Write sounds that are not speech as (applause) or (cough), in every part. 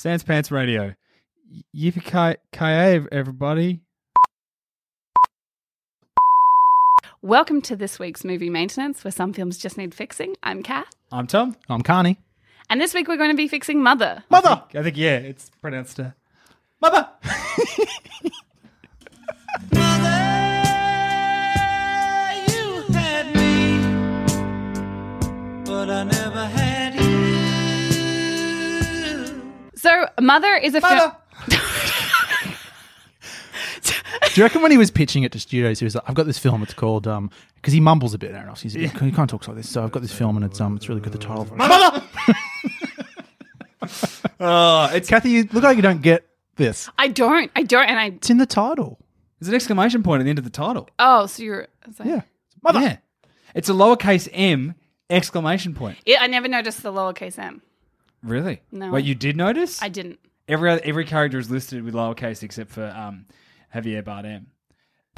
Sans Pants Radio. Yippee ki everybody. Welcome to this week's movie maintenance, where some films just need fixing. I'm Kath, I'm Tom. I'm Carney. and this week we're going to be fixing Mother. Mother! I think, yeah, it's pronounced uh, Mother. (laughs) So, Mother is a film. (laughs) Do you reckon when he was pitching it to studios, he was like, "I've got this film. It's called um," because he mumbles a bit. Aaron Ross. He's he kind of talks like this. So I've got this film, and it's um, it's really good. The title. of it. Mother. oh, (laughs) it's Kathy, you look like you don't get this. I don't. I don't. And I. It's in the title. there's an exclamation point at the end of the title. Oh, so you're. So, Yeah. Mother. Yeah. It's a lowercase m exclamation point. Yeah, I never noticed the lowercase m. Really? No. Wait, you did notice? I didn't. Every other, every character is listed with lowercase except for um, Javier Bardem.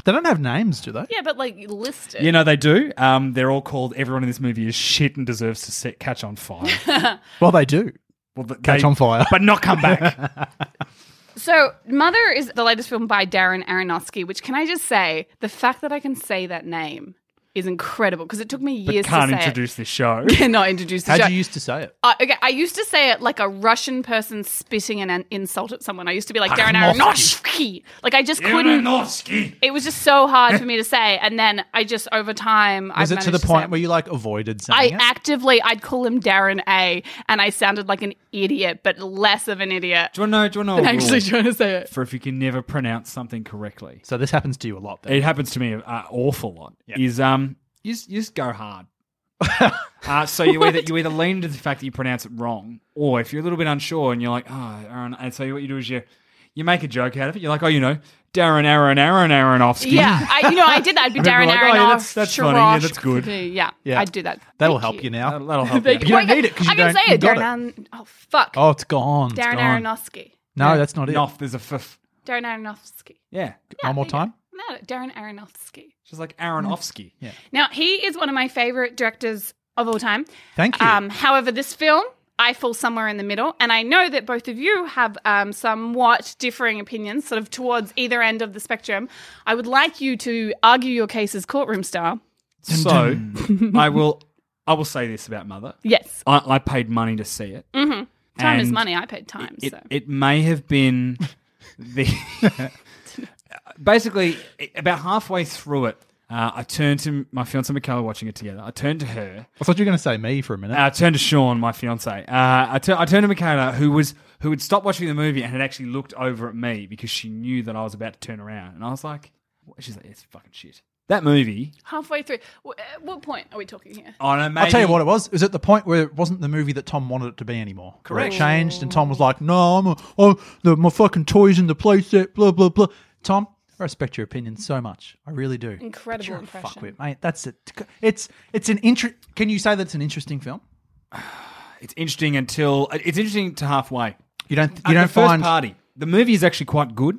They don't have names, do they? Yeah, but like listed. You know they do. Um, they're all called. Everyone in this movie is shit and deserves to set, catch on fire. (laughs) Well, they do. Well, th- Catch they- on fire. but not come back. (laughs) So, Mother is the latest film by Darren Aronofsky, which can I just say, the fact that I can say that name is incredible because it took me but years can't to say introduce this show. (laughs) it. Cannot introduce the How'd show. you used to say it? Uh, okay, I used to say it like a Russian person spitting an, an insult at someone. I used to be like Darren Aronofsky. Aronofsky. Like I just couldn't. Aronofsky. It was just so hard for me to say, and then I just over time. Was I've it to the managed point where you like avoided I saying it? I actively, I'd call him Darren A, and I sounded like an idiot, but less of an idiot Do you want to know? Do you want to know? a actually rule trying to say it. for if you can never pronounce something correctly. so this happens to you a lot. Then. It happens to me an awful lot. Is um, you just, you just go hard. (laughs) uh, so you either you either lean into the fact that you pronounce it wrong, or if you're a little bit unsure and you're like, oh, Aaron, and so what you do is you you make a joke out of it. You're like, oh, you know, Darren, Aaron, Aaron, Aronofsky. Yeah, I, you know, I did that. I'd be (laughs) Darren are like, oh, yeah, that's- that's funny. Yeah, that's good. Yeah, Yeah. I'd do that. That'll Thank help you, now. That'll, that'll (laughs) help you. You Well, don't I need can- it 'cause I you can don't- say it, got Darren. it. Oh fuck, Oh, it's gone. It's Darren gone. Aronofsky. No, that's not it. Noff, there's a f. Darren Aronofsky. Yeah, One more time. Go. No, Darren Aronofsky. She's like Aronofsky. Yeah. Now he is one of my favorite directors of all time. Thank you. Um, however, this film, I fall somewhere in the middle, and I know that both of you have um, somewhat differing opinions, sort of towards either end of the spectrum. I would like you to argue your cases courtroom style. So (laughs) I will I will say this about Mother. Yes, I, I paid money to see it. time is money. I paid time, It, so it may have been the (laughs) basically about halfway through it. Uh, I turned to my fiance Michaela watching it together. I turned to her. I thought you were going to say me for a minute. Uh, I turned to Sean, my fiance. Uh, I, turned to Michaela, who was who had stopped watching the movie and had actually looked over at me because she knew that I was about to turn around. And I was like, what? she's like, it's fucking shit. That movie. halfway through. wh- At what point are we talking here? Oh no, maybe, I'll tell you what it was. It was at the point where it wasn't the movie that Tom wanted it to be anymore. Correct. It changed, and Tom was like, "No, I'm a, oh, the, my fucking toys in the playset." Blah blah blah. Tom, I respect your opinion so much. I really do. Incredible But you're a impression. fuckwit, mate. That's it. It's it's an inter- Can you say that's an interesting film? (sighs) It's interesting until it's interesting to halfway. You don't. At You don't the first find. party. The movie is actually quite good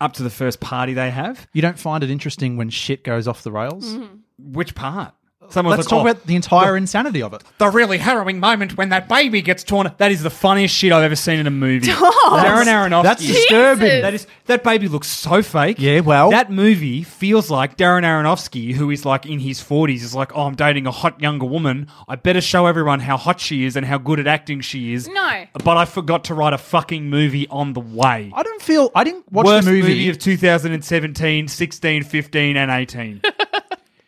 up to the first party they have. You don't find it interesting when shit goes off the rails. Mm-hmm. Which part? Someone's Let's like, talk "Oh, about the entire insanity of it. the really harrowing moment when that baby gets torn. That is the funniest shit I've ever seen in a movie. (laughs) Darren Aronofsky. That's disturbing. That is that baby looks so fake. Yeah, well- that movie feels like Darren Aronofsky, who is like in his forties, is like, oh, I'm dating a hot younger woman. I better show everyone how hot she is and how good at acting she is. No. but I forgot to write a fucking movie on the way. I don't feel. I didn't watch Worst the movie. of 2017, 16, 15, and 18. (laughs)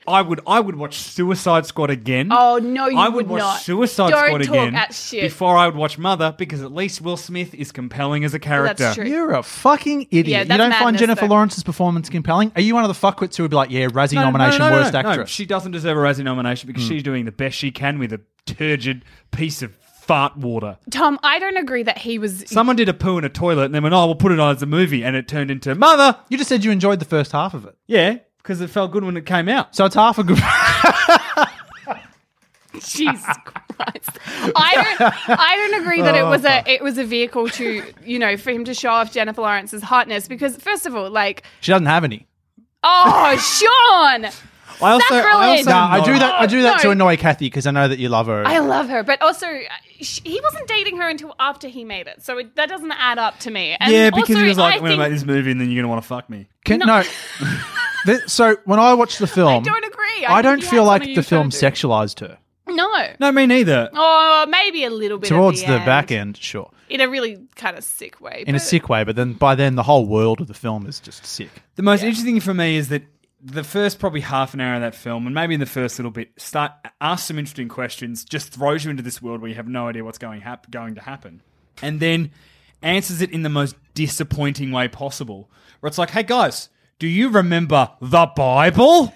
I would I would watch Suicide Squad again. Oh, no, you I would, would watch not. Suicide Don't Squad talk again that shit. before I would watch Mother because at least Will Smith is compelling as a character. That's true. You're a fucking idiot. Yeah, you that's don't find madness, Jennifer though. Lawrence's performance compelling? Are you one of the fuckwits who would be like, yeah, Razzie No, no, nomination, no, no, worst no, no. actress? She doesn't deserve a Razzie nomination because hmm. she's doing the best she can with a turgid piece of fart water. Tom, I don't agree that he was. Someone did a poo in a toilet and then went, "Oh, we'll put it on as a movie," and it turned into Mother. You just said you enjoyed the first half of it. Yeah, because it felt good when it came out. So it's half a good. (laughs) Jesus Christ! I don't. I don't agree that it was a. It was a vehicle to you know for him to show off Jennifer Lawrence's hotness because first of all, like, she doesn't have any. oh, Sean, I also, I also No, I do that. I do that No. to annoy Kathy because I know that you love her. I love her, but also uh, sh- he wasn't dating her until after he made it, so it, that doesn't add up to me. And yeah, because also, he was like, I "I'm gonna think- make this movie, and then you're gonna want to fuck me." Can, no. (laughs) Th- so when I watched the (laughs) film, I don't agree. I, I don't feel like the film shouldn't sexualized her. No. No, me neither. Oh, maybe a little bit Towards at the, the, back end. end, sure, in a really kind of sick way. in a sick way. But then by then, the whole world of the film is just sick. The most interesting thing for me is that the first probably half an hour of that film, and maybe in the first little bit, start ask some interesting questions, just throws you into this world where you have no idea what's going hap- going to happen, and then answers it in the most disappointing way possible. Where it's like, "Hey guys, do you remember the Bible?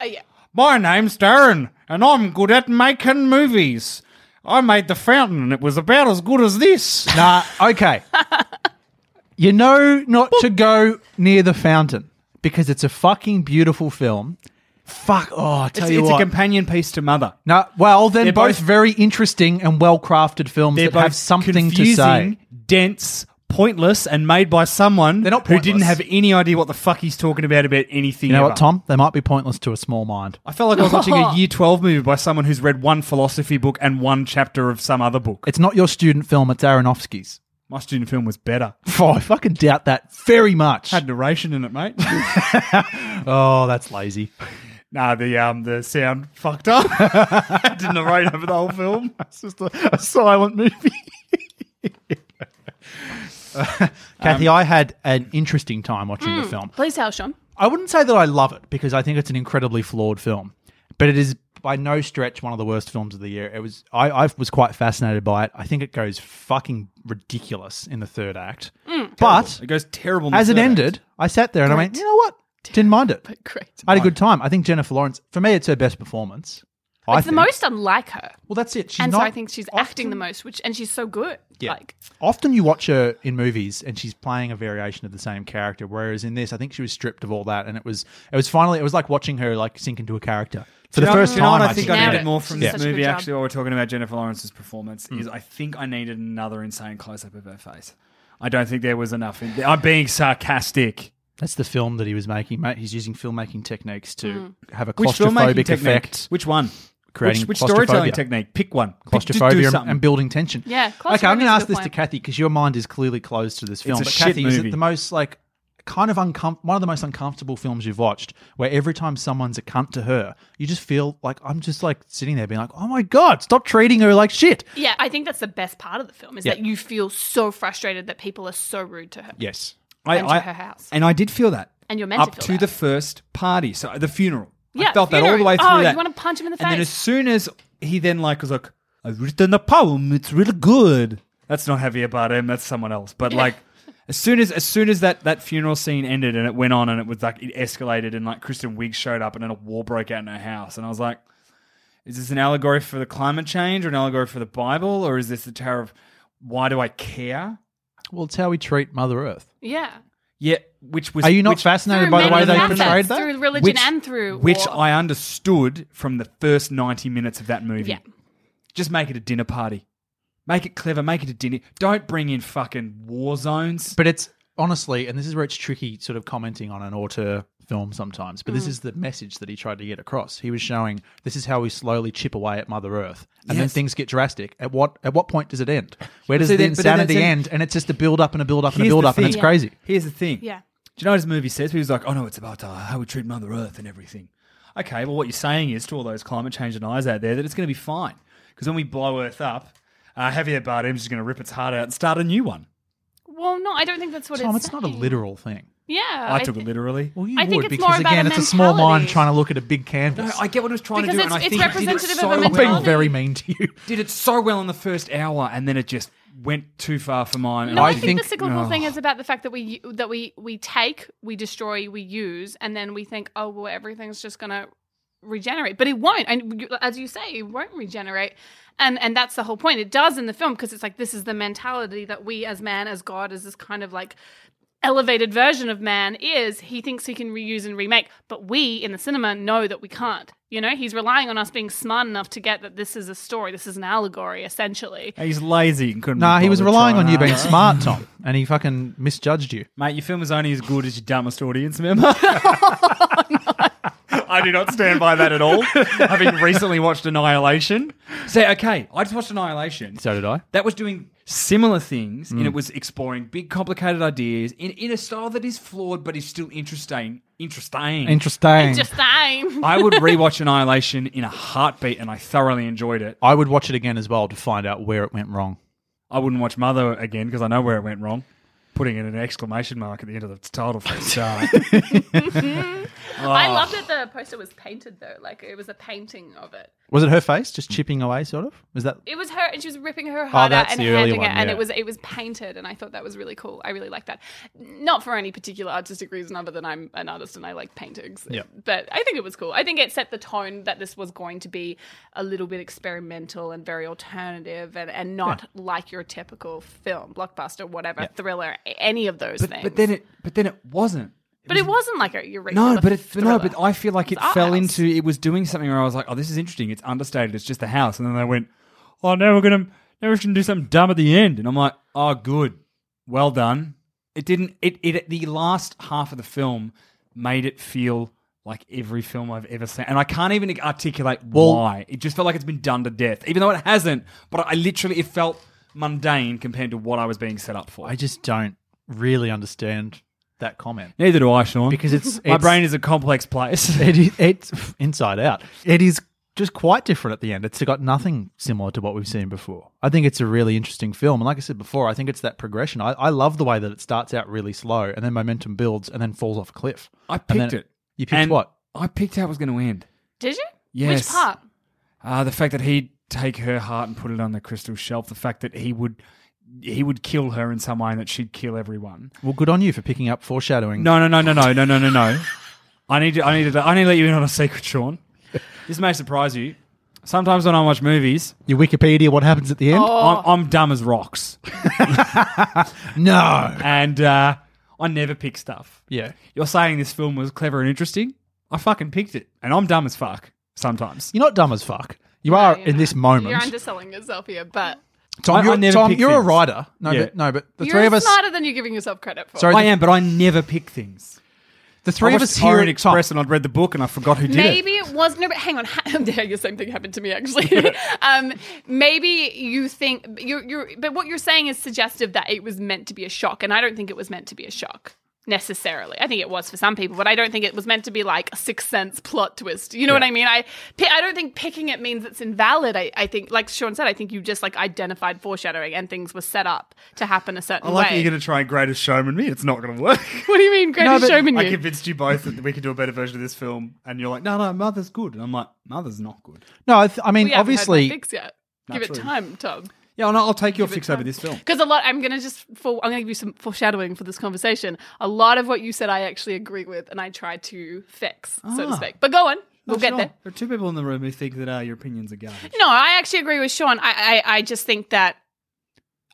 Uh, yeah. My name's Darren, and I'm good at making movies." I made The Fountain, and it was about as good as this. Nah, okay. (laughs) you know not to go near the fountain because it's a fucking beautiful film. Fuck. Oh, I tell It's, you it's what. a companion piece to Mother. no, well, then They're both, both- very interesting and well crafted films They're that both have something to confusing, say. dense, pointless, and made by someone They're not who didn't pointless. have any idea what the fuck he's talking about about anything. You know ever. what, Tom? They might be pointless to a small mind. I felt like I was watching a (laughs) Year Twelve movie by someone who's read one philosophy book and one chapter of some other book. It's not your student film, it's Aronofsky's. My student film was better. (laughs) Oh, I fucking doubt that very much. Had narration in it, mate. (laughs) Oh, that's lazy. nah, the um the sound fucked up. Had to narrate over the whole film. It's just a, a silent movie. (laughs) Kathy, um, I had an interesting time watching the mm, film. Please tell Sean. I wouldn't say that I love it because I think it's an incredibly flawed film, but it is by no stretch one of the worst films of the year. It was I, I was quite fascinated by it. I think it goes fucking ridiculous in the third act, mm. but It goes terrible. in the as it third ended, act. I sat there and I went, you know what? Didn't mind it. (laughs) Great. I had a good time. I think Jennifer Lawrence, for me, it's her best performance. I It's the think. most unlike her. Well, that's it. She's and not, so I think she's acting the most, which and she's so good. Yeah. Like Often you watch her in movies and she's playing a variation of the same character, whereas in this, I think she was stripped of all that, and it was it was finally it was like watching her like sink into a character for the know- first you know time. I I think think. I needed it. more from She's this such a good movie. Actually, while we're talking about Jennifer Lawrence's performance, Hmm. is I think I needed another insane close up of her face. I don't think there was enough. In, I'm being sarcastic. That's the film that he was making. mate. He's using filmmaking techniques to have a Which filmmaking claustrophobic technique? effect, Which one? Creating which, which storytelling technique? Pick one. Pick- just do claustrophobia and building tension. Yeah, Okay, I'm going to ask good this to. Kathy because your mind is clearly closed to this film. a but shit Kathy, is it the most like kind of uncom- one of the most uncomfortable films you've watched, where every time someone's a cunt to her, you just feel like I'm just like sitting there being like, oh my god, stop treating her like shit. Yeah, I think that's the best part of the film is Yeah. that you feel so frustrated that people are so rude to her. Yes. I, and to I- her house. And I did feel that. And you're meant up to feel the that. first party, so the funeral. Yeah, I felt that all the way through Oh, you wanna punch him in the face? And then as soon as he then like was like, "I've written a poem. It's really good." That's not heavy about him. That's someone else. But like, as soon as as soon as that that funeral scene ended and it went on and it was like it escalated and like Kristen Wiig showed up and then a war broke out in her house and I was like, is this an allegory for the climate change or an allegory for the Bible or is this the terror of why do I care? Well, it's how we treat Mother Earth. Yeah. Yeah, which was Are you not which, fascinated by the way they facets, portrayed that? Through religion Which- and through which war. I understood from the first 90 minutes of that movie. Yeah. Just make it a dinner party. Make it clever, make it a dinner. Don't bring in fucking war zones. But it's honestly, and this is where it's tricky, sort of commenting on an auteur film sometimes. But this Mm. is the message that he tried to get across. He was showing this is how we slowly chip away at Mother Earth, and then Yes. things get drastic. At what at what point does it end? Where does see, the then- but then insanity that's an- end? And it's just a build up and a build up and a Here's build the up, and it's thing. crazy. Here's the thing. Yeah. Do you know what his movie says? He was like, oh no, it's about uh, how we treat Mother Earth and everything. Okay, well, what you're saying is to all those climate change deniers out there that it's going to be fine. Because when we blow Earth up, uh, Javier Bardem's just going to rip its heart out and start a new one. Well, no, I don't think that's what Tom, it's. it's not a saying. literal thing. Yeah, I, took thi- it literally. Well, you I think would it's more because about again, a it's a small mind trying to look at a big No, canvas. I get what it was trying Because to do, and I it's- think it's it did it representative so of a I'm being very mean to you. (laughs) did it so well in the first hour, and then it just went too far for mine. and No, I, I think, think- the cyclical Oh. thing is about the fact that we that we we take, we destroy, we use, and then we think, oh well, everything's just gonna regenerate, but it won't. And you- as you say, it won't regenerate. And and that's the whole point. It does in the film because it's like this is the mentality that we as man, as God, as this kind of like elevated version of man is. He thinks he can reuse and remake, but we in the cinema know that we can't. You know, he's relying on us being smart enough to get that this is a story, this is an allegory, essentially. He's lazy and couldn't. Nah, be he was bothered relying on trying you being harder. smart, Tom, and he fucking misjudged you. Mate, your film is only as good as your dumbest audience member. (laughs) I do not stand by that at all. Having recently watched Annihilation. Say, okay, I just watched Annihilation. So did I. That was doing similar things, Mm. and it was exploring big, complicated ideas in, in a style that is flawed but is still interesting. Interesting. Interesting. Just saying. I would (laughs) rewatch Annihilation in a heartbeat, and I thoroughly enjoyed it. I would watch it again as well to find out where it went wrong. I wouldn't watch Mother again because I know where it went wrong. Putting in an exclamation mark at the end of the title for a start. (laughs) (laughs) I love that the poster was painted though, like it was a painting of it. Was it her face just chipping away, sort of? Was that? It was her, and she was ripping her oh, heart out and handing one, it, and it was it was painted, and I thought that was really cool. I really like that. Not for any particular artistic reason, other than I'm an artist and I like paintings. Yeah. but I think it was cool. I think it set the tone that this was going to be a little bit experimental and very alternative, and, and not like your typical film, blockbuster, whatever, thriller, any of those but, things. but then it, but then it wasn't. But it wasn't like a your regular No, but it, but no, but I feel like it It's fell house. into it was doing something where I was like, oh, this is interesting. It's understated. It's just a house, and then they went, oh, now we're gonna now we're gonna do something dumb at the end, and I'm like, oh, good, well done. It didn't. It it the last half of the film made it feel like every film I've ever seen, and I can't even articulate Well- why. It just felt like it's been done to death, even though it hasn't. But I literally it felt mundane compared to what I was being set up for. I just don't really understand that comment Neither do I, Sean. because it's, (laughs) my it's brain is a complex place. (laughs) it, is- it's inside out. It is just quite different at the end. It's got nothing similar to what we've seen before. I think it's a really interesting film, and like I said before, I think it's that progression. I, I love the way that it starts out really slow and then momentum builds and then falls off a cliff. I And picked it. You picked And what? I picked how it was going to end. did you? Yes. Which part? Uh, the fact that he'd take her heart and put it on the crystal shelf. The fact that he would he would kill her in some way and that she'd kill everyone. Well, good on you for picking up foreshadowing. No, no, no, no, no, no, no, no, no. I need to, I need to, I need to let you in on a secret, Sean. This may surprise you. Sometimes when I watch movies, Your Wikipedia, what happens at the end? I'm, I'm dumb as rocks, (laughs) No. and uh, I never pick stuff. Yeah. You're saying this film was clever and interesting. I fucking picked it, and I'm dumb as fuck sometimes. You're not dumb as fuck. You are in you're this moment. You're underselling yourself here, but Tom, I- I you're, never Tom, pick you're a things. writer. No, Yeah. but, no, but the you're three of us. Are smarter than you're giving yourself credit for. Sorry, I am, but I never pick things. the three I of watched us here Orient at Express and I'd read the book and I forgot who did it. Maybe it. it was no, but hang on. (laughs) yeah, the same thing happened to me actually. (laughs) um, maybe you think you're, you're, but what you're saying is suggestive that it was meant to be a shock, and I don't think it was meant to be a shock necessarily. I think it was for some people, but I don't think it was meant to be like a sixth sense plot twist. You know what I mean? I, I don't think picking it means it's invalid. I, I think, like Sean said, I think you just like identified foreshadowing and things were set up to happen a certain way. I like way. you're going to try and greatest showman me. It's not going to work. (laughs) what do you mean, greatest showman? I You? convinced you both that we could do a better version of this film, and you're like, no, no, Mother's good. And I'm like, Mother's not good. No, I, th- I mean, We haven't had my obviously. Give it time, Tom. Yeah, no, I'll take your fix over this film. Because a lot, I'm going to just, for, I'm going to give you some foreshadowing for this conversation. A lot of what you said, I actually agree with, and I tried to fix, so to Ah. speak. But go on, we'll Oh, get sure. there. There are two people in the room who think that uh, your opinions are garbage. No, I actually agree with Sean. I, I, I just think that.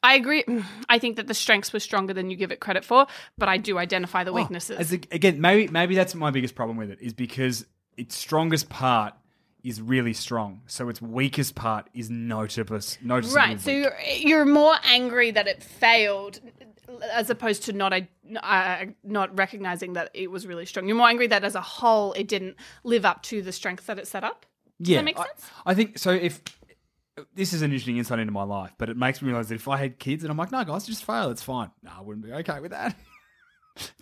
I agree. I think that the strengths were stronger than you give it credit for, but I do identify the weaknesses. Oh, As a- again, maybe maybe that's my biggest problem with it is because its strongest part is really strong, so its weakest part is noticeable. noticeably Right. So you're you're more angry that it failed as opposed to not uh, not recognizing that it was really strong. You're more angry that as a whole it didn't live up to the strength that it set up. Does yeah, that make I- sense? I, think so. If this is an interesting insight into my life, but it makes me realize that if I had kids and I'm like, no, guys, just fail, it's fine. No, I wouldn't be okay with that. (laughs)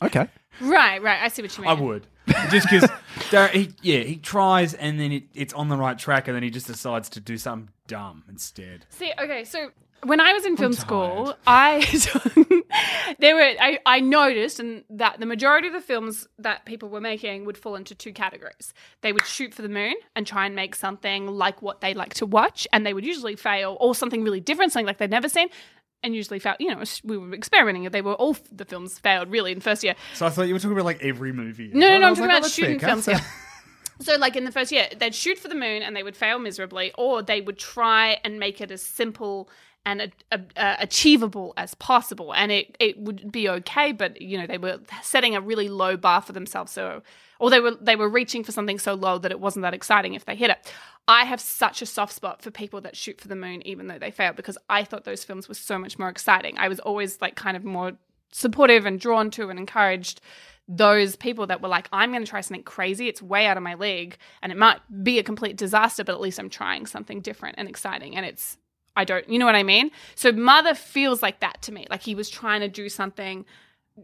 Okay. Right, right. I see what you mean. I would. Just because, (laughs) yeah, he tries and then it, it's on the right track and then he just decides to do something dumb instead. See, okay, so when I was in film school, I (laughs) there were I, I noticed and that the majority of the films that people were making would fall into two categories. They would shoot for the moon and try and make something like what they like to watch, and they would usually fail, or something really different, something like they'd never seen. And usually fail. You know, we were experimenting. They were all the films failed really in first year. So I thought you were talking about like every movie. No, no, no. I'm talking like, oh, about that's shooting fair, films here. (laughs) So, like in the first year, they'd shoot for the moon and they would fail miserably, or they would try and make it as simple and a, a, uh, achievable as possible, and it it would be okay. But you know, they were setting a really low bar for themselves, so or they were they were reaching for something so low that it wasn't that exciting if they hit it. I have such a soft spot for people that shoot for the moon, even though they fail, because I thought those films were so much more exciting. I was always like kind of more supportive and drawn to and encouraged those people that were like, I'm going to try something crazy. It's way out of my league and it might be a complete disaster, but at least I'm trying something different and exciting. And it's, I don't, you know what I mean? So Mother feels like that to me. Like he was trying to do something,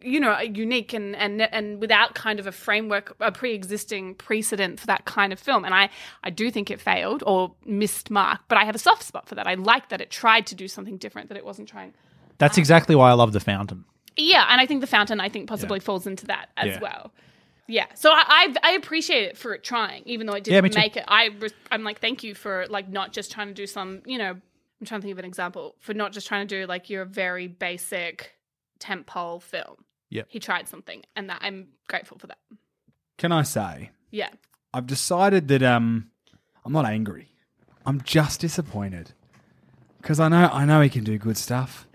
you know, unique and, and, and without kind of a framework, a pre-existing precedent for that kind of film. And I, I do think it failed or missed mark, but I have a soft spot for that. I like that it tried to do something different, that it wasn't trying. That's um, exactly why I love The Fountain. Yeah, and I think the fountain I think possibly falls into that as Yeah. well. Yeah, so I, I I appreciate it for it trying, even though it didn't Yeah, make it. I I'm like, thank you for like not just trying to do some, you know, I'm trying to think of an example for not just trying to do like your very basic tentpole film. Yep. he tried something, and that I'm grateful for that. Can I say, Yeah, I've decided that um, I'm not angry. I'm just disappointed. Because I know I know he can do good stuff.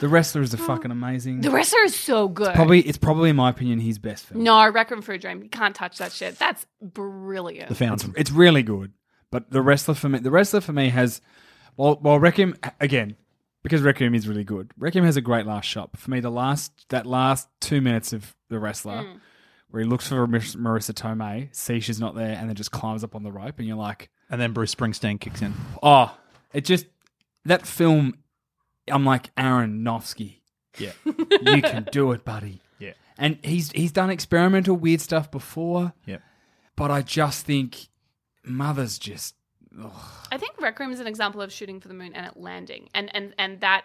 The wrestler is a fucking amazing. the wrestler is so good. Probably it's probably in my opinion his best film. no, Requiem for a Dream. You can't touch that shit. That's brilliant. The Fountain. It's really good. But the wrestler for me, the wrestler for me has, well, well, Requiem again because Requiem is really good. Requiem has a great last shot. For me, the last that last two minutes of the wrestler, Hmm. where he looks for Mar- Marisa Tomei, sees she's not there, and then just climbs up on the rope, and you're like, And then Bruce Springsteen kicks in. oh, it just that film. I'm like Aaron Nofsky. Yeah. (laughs) You can do it, buddy. Yeah. And he's he's done experimental weird stuff before, Yeah, but I just think Mother's just I think Requiem is an example of shooting for the moon and it landing, and and and that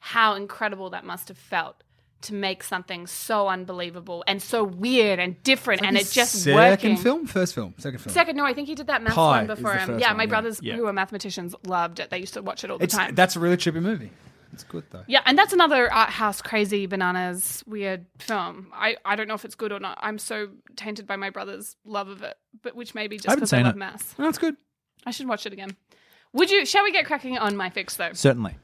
how incredible that must have felt to make something so unbelievable and so weird and different, and it just second working. film, first film, second film. Second, no, I think he did that math Pi one before him. Yeah, one, my yeah. brothers Yeah. who are mathematicians loved it. They used to watch it all the It's time. that's a really trippy movie. It's good though. yeah, and that's another art house crazy bananas weird film. I, I don't know if it's good or not. I'm so tainted by my brother's love of it, but which may be just because I love. No, it's good. I should watch it again. Would you? Shall we get cracking on my fix though? Certainly.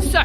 So,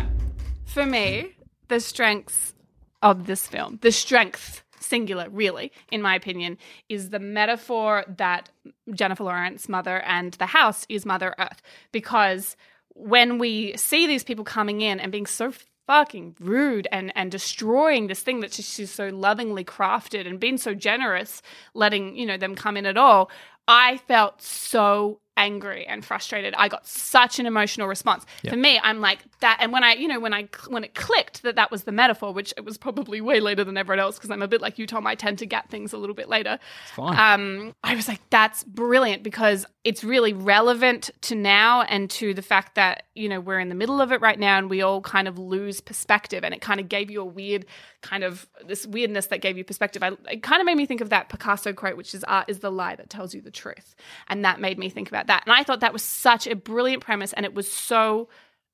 for me, the strengths of this film, the strength, singular, really, in my opinion, is the metaphor that Jennifer Lawrence, Mother, and the house is Mother Earth. Because when we see these people coming in and being so fucking rude and, and destroying this thing that she's so lovingly crafted and being so generous, letting, you know, them come in at all, I felt so angry and frustrated. I got such an emotional response. For me, I'm like that. And when I, you know, when I when it clicked that that was the metaphor, which it was probably way later than everyone else because I'm a bit like you, Tom. I tend to get things a little bit later. It's fine. Um, I was like, that's brilliant because it's really relevant to now and to the fact that, you know, we're in the middle of it right now and we all kind of lose perspective. And it kind of gave you a weird kind of this weirdness that gave you perspective. I, it kind of made me think of that Picasso quote, which is art is the lie that tells you the truth. And that made me think about that. And I thought that was such a brilliant premise and it was so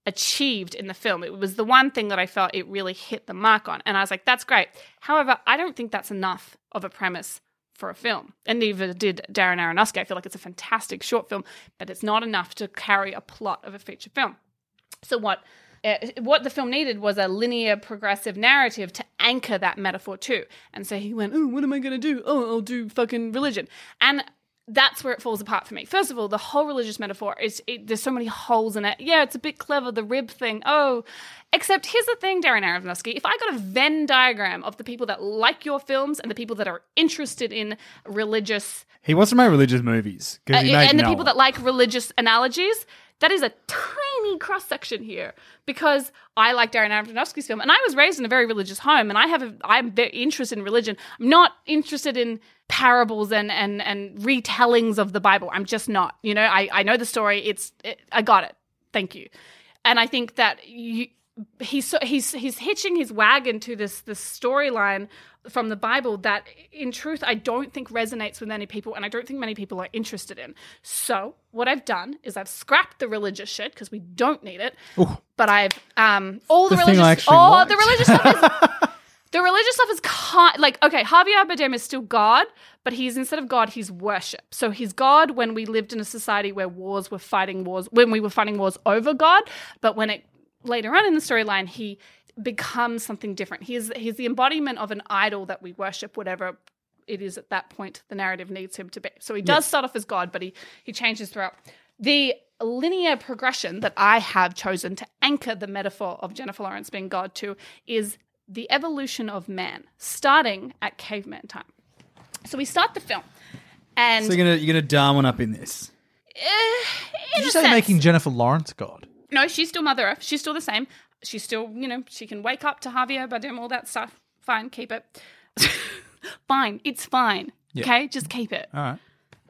achieved in the film. It was the one thing that I felt it really hit the mark on. And I was like, that's great. However, I don't think that's enough of a premise for a film. And neither did Darren Aronofsky. I feel like it's a fantastic short film, but it's not enough to carry a plot of a feature film. So what uh, what the film needed was a linear progressive narrative to anchor that metaphor too. And so he went, "Oh, what am I going to do? Oh, I'll do fucking religion." And that's where it falls apart for me. First of all, the whole religious metaphor is it, there's so many holes in it. Yeah, it's a bit clever, the rib thing. Oh, except here's the thing, Darren Aronofsky. If I got a Venn diagram of the people that like your films and the people that are interested in religious He wants to make religious movies, uh, and the people that like religious analogies, that is a tiny cross section here because I like Darren Aronofsky's film, and I was raised in a very religious home, and I have a, I'm very interested in religion. I'm not interested in parables and and and retellings of the Bible. I'm just not. You know, I I know the story. It's it, I got it. Thank you. And I think that you, he's so, he's he's hitching his wagon to this this storyline from the Bible that, in truth, I don't think resonates with many people, and I don't think many people are interested in. So, what I've done is I've scrapped the religious shit because we don't need it. But I've um all the, The religious oh liked. the religious stuff is (laughs) the religious stuff is kind like okay Javier Bardem is still God, but he's instead of God he's worship. So he's God when we lived in a society where wars were fighting wars when we were fighting wars over God, but when it later on in the storyline he becomes something different. He is he's the embodiment of an idol that we worship, whatever it is at that point the narrative needs him to be. So he does start off as God, but he he changes throughout. The linear progression that I have chosen to anchor the metaphor of Jennifer Lawrence being God to is the evolution of man, starting at caveman time. So we start the film, and So you're gonna you're gonna Darwin up in this. eh, in Did you say sense- making Jennifer Lawrence God? No, she's still Mother Earth. She's still the same. She's still, you know, she can wake up to Javier Bardem, all that stuff. Fine, keep it. (laughs) fine, it's fine. Okay, just keep it. All right.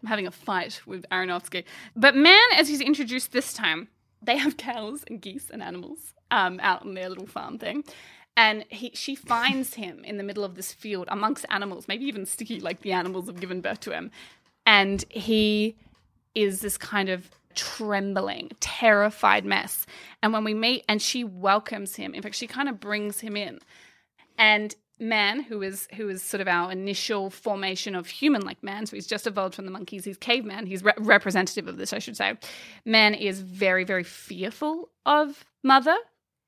I'm having a fight with Aronofsky. But man, as he's introduced this time, they have cows and geese and animals um, out on their little farm thing. And he, she finds (laughs) him in the middle of this field amongst animals, maybe even sticky, like the animals have given birth to him. And he is this kind of trembling, terrified mess. And when we meet, and she welcomes him, in fact, she kind of brings him in. And man, who is who is sort of our initial formation of human-like man, so he's just evolved from the monkeys. He's caveman. He's re- representative of this, I should say. Man is very, very fearful of mother,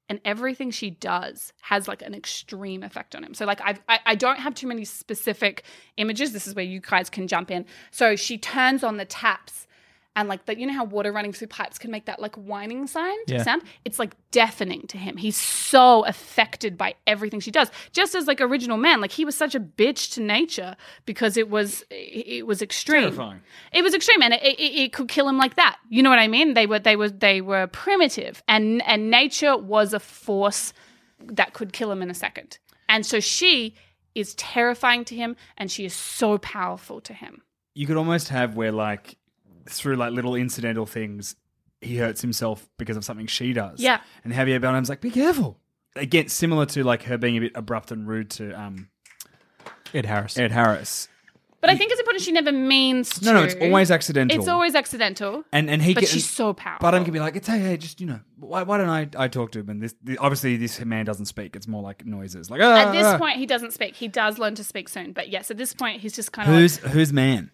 and everything she does has like an extreme effect on him. So like I've, I I don't have too many specific images. This is where you guys can jump in. So she turns on the taps. And like that, you know how water running through pipes can make that like whining sign Yeah. sound? It's like deafening to him. He's so affected by everything she does. Just as like original man, like he was such a bitch to nature because it was it was extreme. Terrifying. It was extreme, and it, it, it could kill him like that. You know what I mean? They were they were they were primitive, and and nature was a force that could kill him in a second. And so she is terrifying to him, and she is so powerful to him. You could almost have where like through like little incidental things, he hurts himself because of something she does. Yeah. And Javier Bardem's like, be careful. Again, similar to like her being a bit abrupt and rude to um, Ed Harris. Ed Harris. But I think it's important she never means to. No, no, it's always accidental. It's always accidental. and and he but can, she's so powerful. Bardem can be like, it's hey, hey, just you know, why, why don't I I talk to him? And this, the, obviously this man doesn't speak. It's more like noises. Like ah, At this ah. point, he doesn't speak. He does learn to speak soon. But yes, at this point, he's just kind of who's who's man?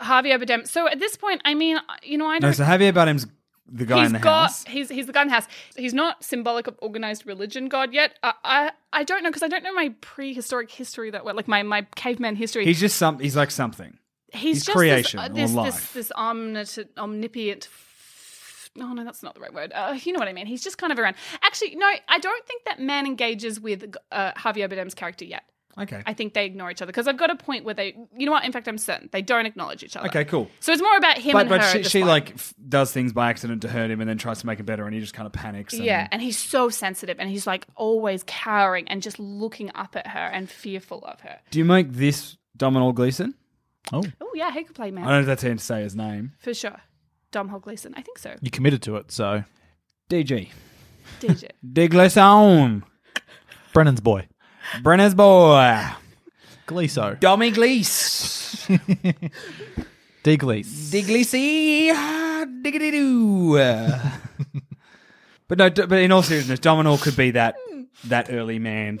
Javier Bardem. So at this point, I mean, you know, I don't. No, so Javier Bardem's the guy he's in the got house. he's he's the guy in the house. He's not symbolic of organized religion god yet. I I, I don't know because I don't know my prehistoric history that well, like my my caveman history. He's just some. He's like something. he's, he's just creation this, uh, or this, this life. this omnit- omnipotent. f- No, no, that's not the right word. Uh, you know what I mean. He's just kind of around. Actually, no, I don't think that man engages with uh, Javier Bardem's character yet. Okay. I think they ignore each other because I've got a point where they, you know what? In fact, I'm certain they don't acknowledge each other. Okay, cool. So it's more about him But and but her. she, at this she point. like f- does things by accident to hurt him, and then tries to make it better, and he just kind of panics. And, Yeah, and he's so sensitive and he's like always cowering and just looking up at her and fearful of her. Do you make this Domhnall Gleeson? Oh, Oh, yeah, he could play man. I man. don't know if that's how to say his name. For sure. Dom Hall Gleeson. I think so. you committed to it, so DG. DJ. De Gleeson. Brennan's boy, Brenner's boy. Gleeso, Dommy. Gleese. De Gleesy. Diggity doo. But no, but in all seriousness, Domino could be that that early man.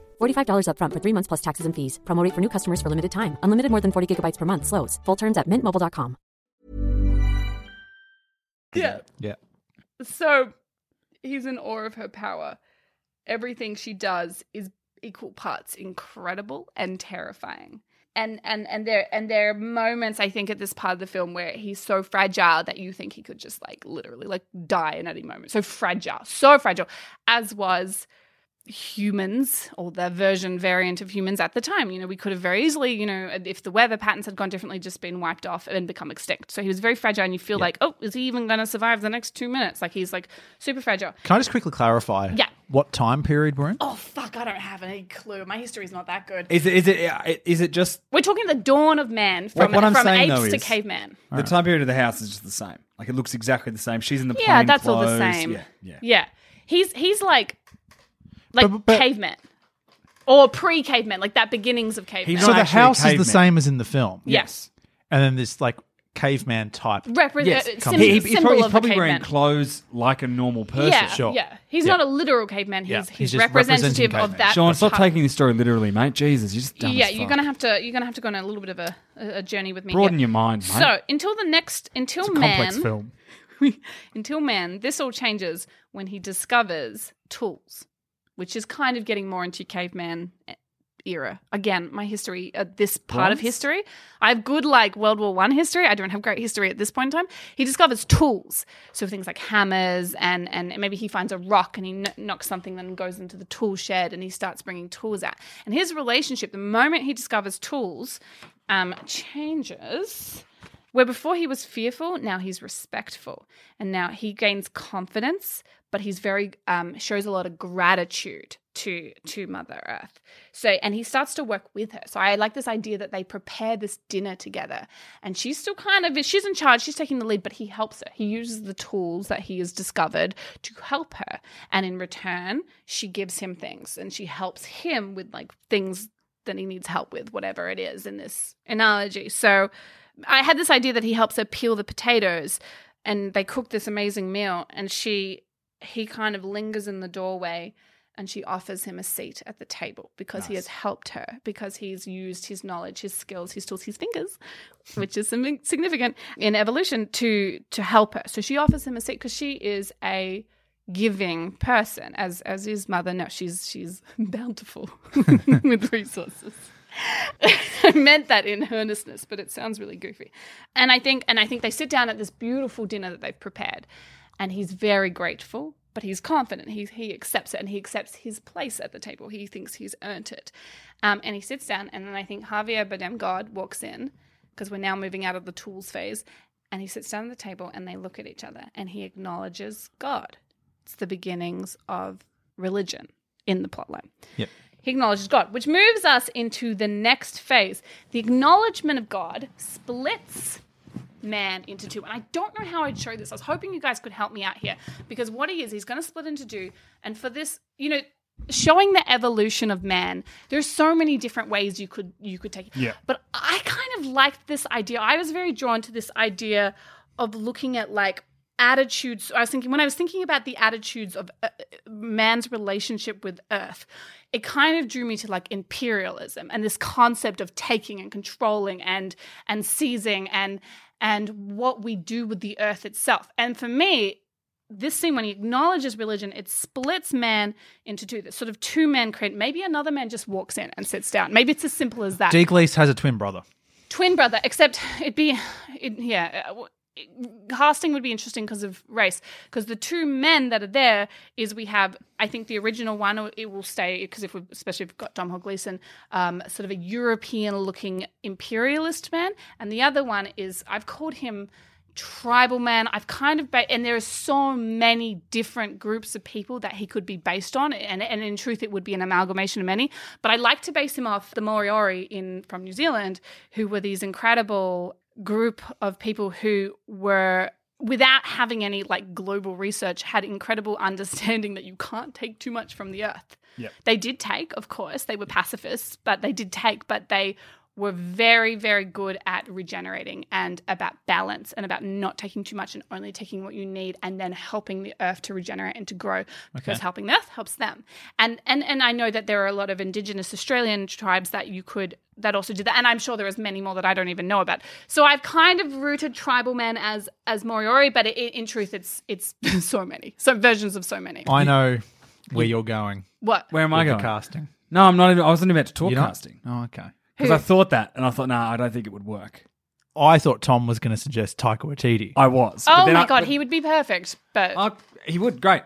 $45 upfront for three months plus taxes and fees. Promo rate for new customers for limited time. Unlimited more than 40 gigabytes per month. Slows. Full terms at mintmobile.com. Yeah. Yeah. So he's in awe of her power. Everything she does is equal parts incredible and terrifying. And and and there and there are moments I think at this part of the film where he's so fragile that you think he could just like literally like die in any moment. So fragile, so fragile, as was humans or the version variant of humans at the time. You know, we could have very easily, you know, if the weather patterns had gone differently, just been wiped off and become extinct. So he was very fragile, and you feel like, oh, is he even going to survive the next two minutes? Like he's like super fragile. Can I just quickly clarify? Yeah. What time period we're in? Oh fuck! I don't have any clue. My history's not that good. Is it is it is it just We're talking the dawn of man from what I'm from saying, apes though, to is- caveman. the time period of the house is just the same? Like it looks exactly the same. She's in the Yeah, plain that's all the same. Yeah, yeah. Yeah, he's he's like like But- but- caveman or pre-caveman, like that beginnings of caveman. He's so the house is the same as in the film. yes, And then this like caveman type. Repre- Yes, uh, he, sim- he- he's symbol probably, he's probably wearing clothes like a normal person. yeah, sure. yeah. He's Yeah. not a literal caveman. He's Yeah, he's, he's representative of that. Sean, stop taking this story literally, mate. Jesus, you're just dumb Yeah, as you're gonna have to you're gonna have to go on a little bit of a, a a journey with me. broaden here. your mind, mate. So until the next until it's a man film. (laughs) until man, this all changes when he discovers tools, which is kind of getting more into caveman era. Again, my history, uh, this part of history, I have good like World War One history. I don't have great history at this point in time. He discovers tools, so things like hammers, and and maybe he finds a rock and he kn- knocks something, then goes into the tool shed and he starts bringing tools out. And his relationship, the moment he discovers tools, um, changes where before he was fearful, now he's respectful, and now he gains confidence, but he's very um, shows a lot of gratitude to to Mother Earth. So, and he starts to work with her. So, I like this idea that they prepare this dinner together, and she's still kind of she's in charge, she's taking the lead, but he helps her. He uses the tools that he has discovered to help her, and in return, she gives him things, and she helps him with like things that he needs help with, whatever it is in this analogy. So I had this idea that he helps her peel the potatoes and they cook this amazing meal and she he kind of lingers in the doorway and she offers him a seat at the table because he has helped her because he's used his knowledge his skills his tools his fingers which is something significant in evolution to to help her. So she offers him a seat because she is a giving person as as his mother no she's she's (laughs) bountiful (laughs) with resources. (laughs) I meant that in earnestness, but it sounds really goofy. And I think and I think they sit down at this beautiful dinner that they've prepared, and he's very grateful, but he's confident. He he accepts it and he accepts his place at the table. He thinks he's earned it. Um, and he sits down, and then I think Javier Bardem God walks in because we're now moving out of the tools phase, and he sits down at the table and they look at each other and he acknowledges God. It's the beginnings of religion in the plotline. Yep. He acknowledges God, which moves us into the next phase. The acknowledgement of God splits man into two. And I don't know how I'd show this. I was hoping you guys could help me out here because what he is, he's going to split into two. And for this, you know, showing the evolution of man. There's so many different ways you could you could take it. Yeah. But I kind of liked this idea. I was very drawn to this idea of looking at like attitudes. I was thinking when I was thinking about the attitudes of uh, man's relationship with Earth, it kind of drew me to like imperialism and this concept of taking and controlling and and seizing and and what we do with the Earth itself. And for me, this scene when he acknowledges religion, it splits man into two. There's sort of two men create. Maybe another man just walks in and sits down. Maybe it's as simple as that Deaglease has a twin brother. twin brother, except it'd be, it, yeah, casting would be interesting because of race. Because the two men that are there is we have, I think the original one, it will stay because if we, especially if we've got Dom Gleeson, um, sort of a European-looking imperialist man, and the other one is I've called him tribal man. I've kind of ba- and there are so many different groups of people that he could be based on, and and in truth, it would be an amalgamation of many. But I like to base him off the Moriori in from New Zealand, who were these incredible group of people who were without having any like global research had incredible (laughs) understanding that you can't take too much from the earth Yep. they did take of course they were pacifists but they did take but they were very very good at regenerating and about balance and about not taking too much and only taking what you need and then helping the earth to regenerate and to grow because helping the earth helps them and and and I know that there are a lot of indigenous Australian tribes that you could that also did that and I'm sure there is many more that I don't even know about so I've kind of rooted tribal men as as Moriori but it, in truth it's it's (laughs) so many so versions of so many I know where you're going. what Where am I with going? casting. No, I'm not even. I wasn't even about to talk You're not? casting Oh, okay. Because I thought that, and I thought, nah, I don't think it would work. I thought Tom was going to suggest Taika Waititi. I was. but oh then my I- god but- he would be perfect but he would. Great.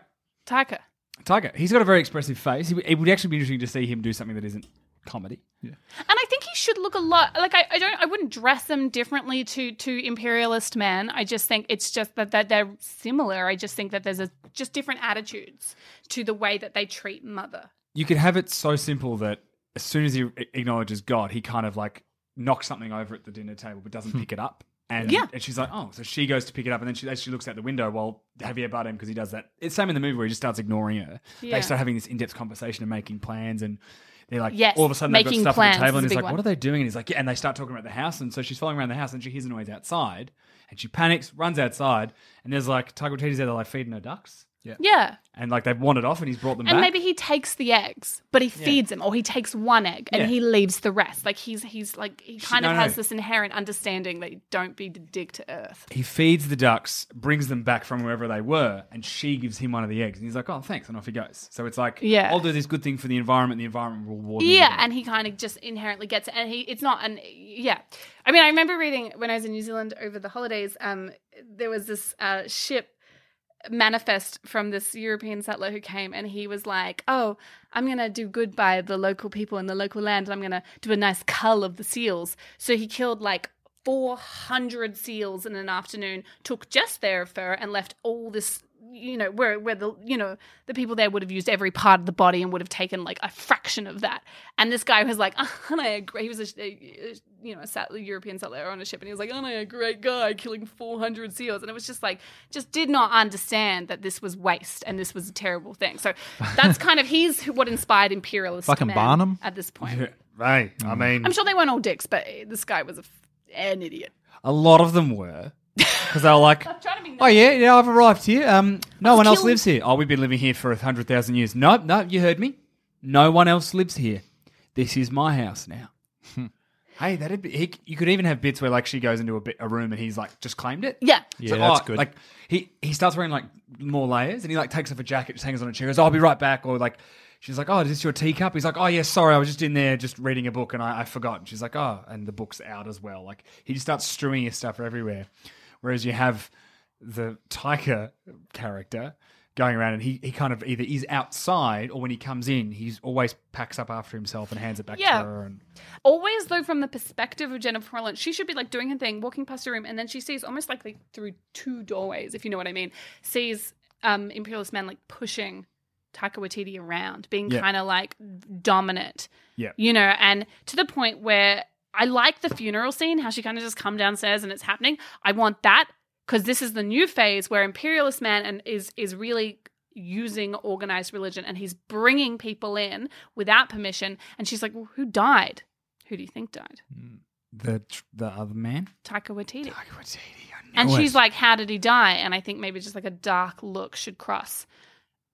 Taika Tiger. He's got a very expressive face. He, would- it would actually be interesting to see him do something that isn't comedy. Yeah. And I think he should look a lot like I, I don't I wouldn't dress them differently to to imperialist men. I just think it's just that, that they're similar. I just think that there's a, just different attitudes to the way that they treat mother. You could have it so simple that as soon as he acknowledges God, he kind of like knocks something over at the dinner table but doesn't hmm. pick it up. And, Yeah. and she's like, oh, so she goes to pick it up, and then she, as she looks out the window, well, Javier Bardem, because he does that. It's same in the movie where he just starts ignoring her. Yeah. They start having this in-depth conversation and making plans, and they're like, Yes, all of a sudden they've got stuff plans at the table, and he's like, one. what are they doing? And he's like, yeah, and they start talking about the house, and so she's following around the house, and she hears a noise outside, and she panics, runs outside, and there's like Taika Waititi's there, they're like feeding her ducks, Yeah. and like they've wandered off, and he's brought them back. And back. maybe he takes the eggs, but he feeds them, or he takes one egg and Yeah. he leaves the rest. Like he's he's like he kind no, of no. has this inherent understanding that you don't be a dick to earth. he feeds the ducks, brings them back from wherever they were, and she gives him one of the eggs. And he's like, oh, thanks. And off he goes. So it's like, Yeah. I'll do this good thing for the environment. The environment will reward me. Yeah, and he kind of just inherently gets it, and he it's not and yeah. I mean, I remember reading when I was in New Zealand over the holidays. Um, there was this uh, ship manifest from this European settler who came, and he was like, "Oh, I'm gonna do good by the local people in the local land, and I'm gonna do a nice cull of the seals." So he killed like. 400 seals in an afternoon took just their fur and left all this you know where where the you know the people there would have used every part of the body and would have taken like a fraction of that and this guy was like oh, (laughs) and I agree he was a, a- you know a settler, European settler on a ship and he was like oh a great guy killing 400 seals and it was just like just did not understand that this was waste and this was a terrible thing so that's kind of he's what inspired imperialist Fucking Barnum? at this point Right. I mm. mean, I'm sure they weren't all dicks but this guy was a, f- an idiot a lot of them were. Because they were like, (laughs) trying to be oh, yeah, yeah, I've arrived here. Um, no one else killing- lives here. Oh, we've been living here for a 100,000 years. Nope, nope, you heard me. No one else lives here. This is my house now. (laughs) hey, that'd be. He, you could even have bits where, like, she goes into a, bit, a room and he's, like, just claimed it. yeah Yeah, So, that's oh, good. Like he he starts wearing like more layers, and he like takes off a jacket, just hangs on a chair. Goes, oh, "I'll be right back." Or like she's like, "Oh, is this your teacup?" He's like, "Oh, yeah, sorry, I was just in there just reading a book and I, I forgot." And she's like, "Oh," and the book's out as well. Like he just starts strewing his stuff everywhere. Whereas you have the Taika character going around and he, he kind of either is outside or when he comes in, he's always packs up after himself and hands it back Yeah. to her. And always though from the perspective of Jennifer Lawrence, she should be like doing her thing, walking past her room, and then she sees almost like, like through two doorways, if you know what I mean, sees um imperialist men like pushing Taika Waititi around, being Yeah. kind of like dominant. Yeah. You know, and to the point where I like the funeral scene, how she kind of just come downstairs and it's happening. I want that because this is the new phase where imperialist man and is is really using organized religion and he's bringing people in without permission. And she's like, well, who died? Who do you think died? The the other man. Taika Waititi. Taika Waititi, And knew she's like, how did he die? And I think maybe just like a dark look should cross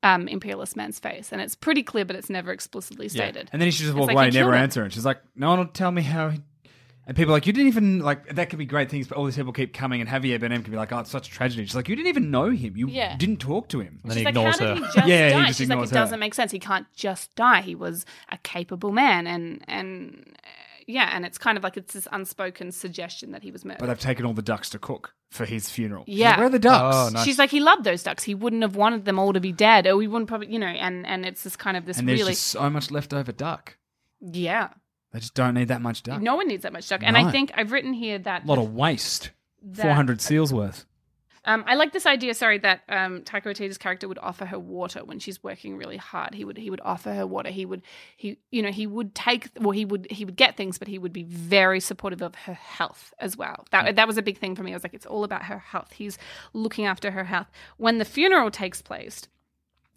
um, Imperialist Man's face. And it's pretty clear, but it's never explicitly stated. And then he should just It's walk like away never him. answer. And she's like, no one will tell me how. He... And people are like, you didn't even like that could be great things, but all these people keep coming. And Javier Bardem can be like, oh, it's such a tragedy. She's like, you didn't even know him. You Yeah. didn't talk to him. And then She's he like, ignores how her. did he just (laughs) Yeah, he die? just She's like, it her. doesn't make sense. He can't just die. He was a capable man, and and uh, yeah, and it's kind of like it's this unspoken suggestion that he was murdered. But they've taken all the ducks to cook for his funeral. She's Yeah. like, where are the ducks? Oh, nice. She's like, he loved those ducks. He wouldn't have wanted them all to be dead, or he wouldn't probably, you know. And and it's this kind of this and there's really, just so much leftover duck. yeah. They just don't need that much duck. No one needs that much duck. And I think I've written here that A lot of waste. that- 400 seals worth. Um, I like this idea. Sorry, that um, Taika Waititi's character would offer her water when she's working really hard. He would he would offer her water. He would he you know he would take well he would he would get things, but he would be very supportive of her health as well. That that was a big thing for me. I was like, it's all about her health. He's looking after her health. When the funeral takes place,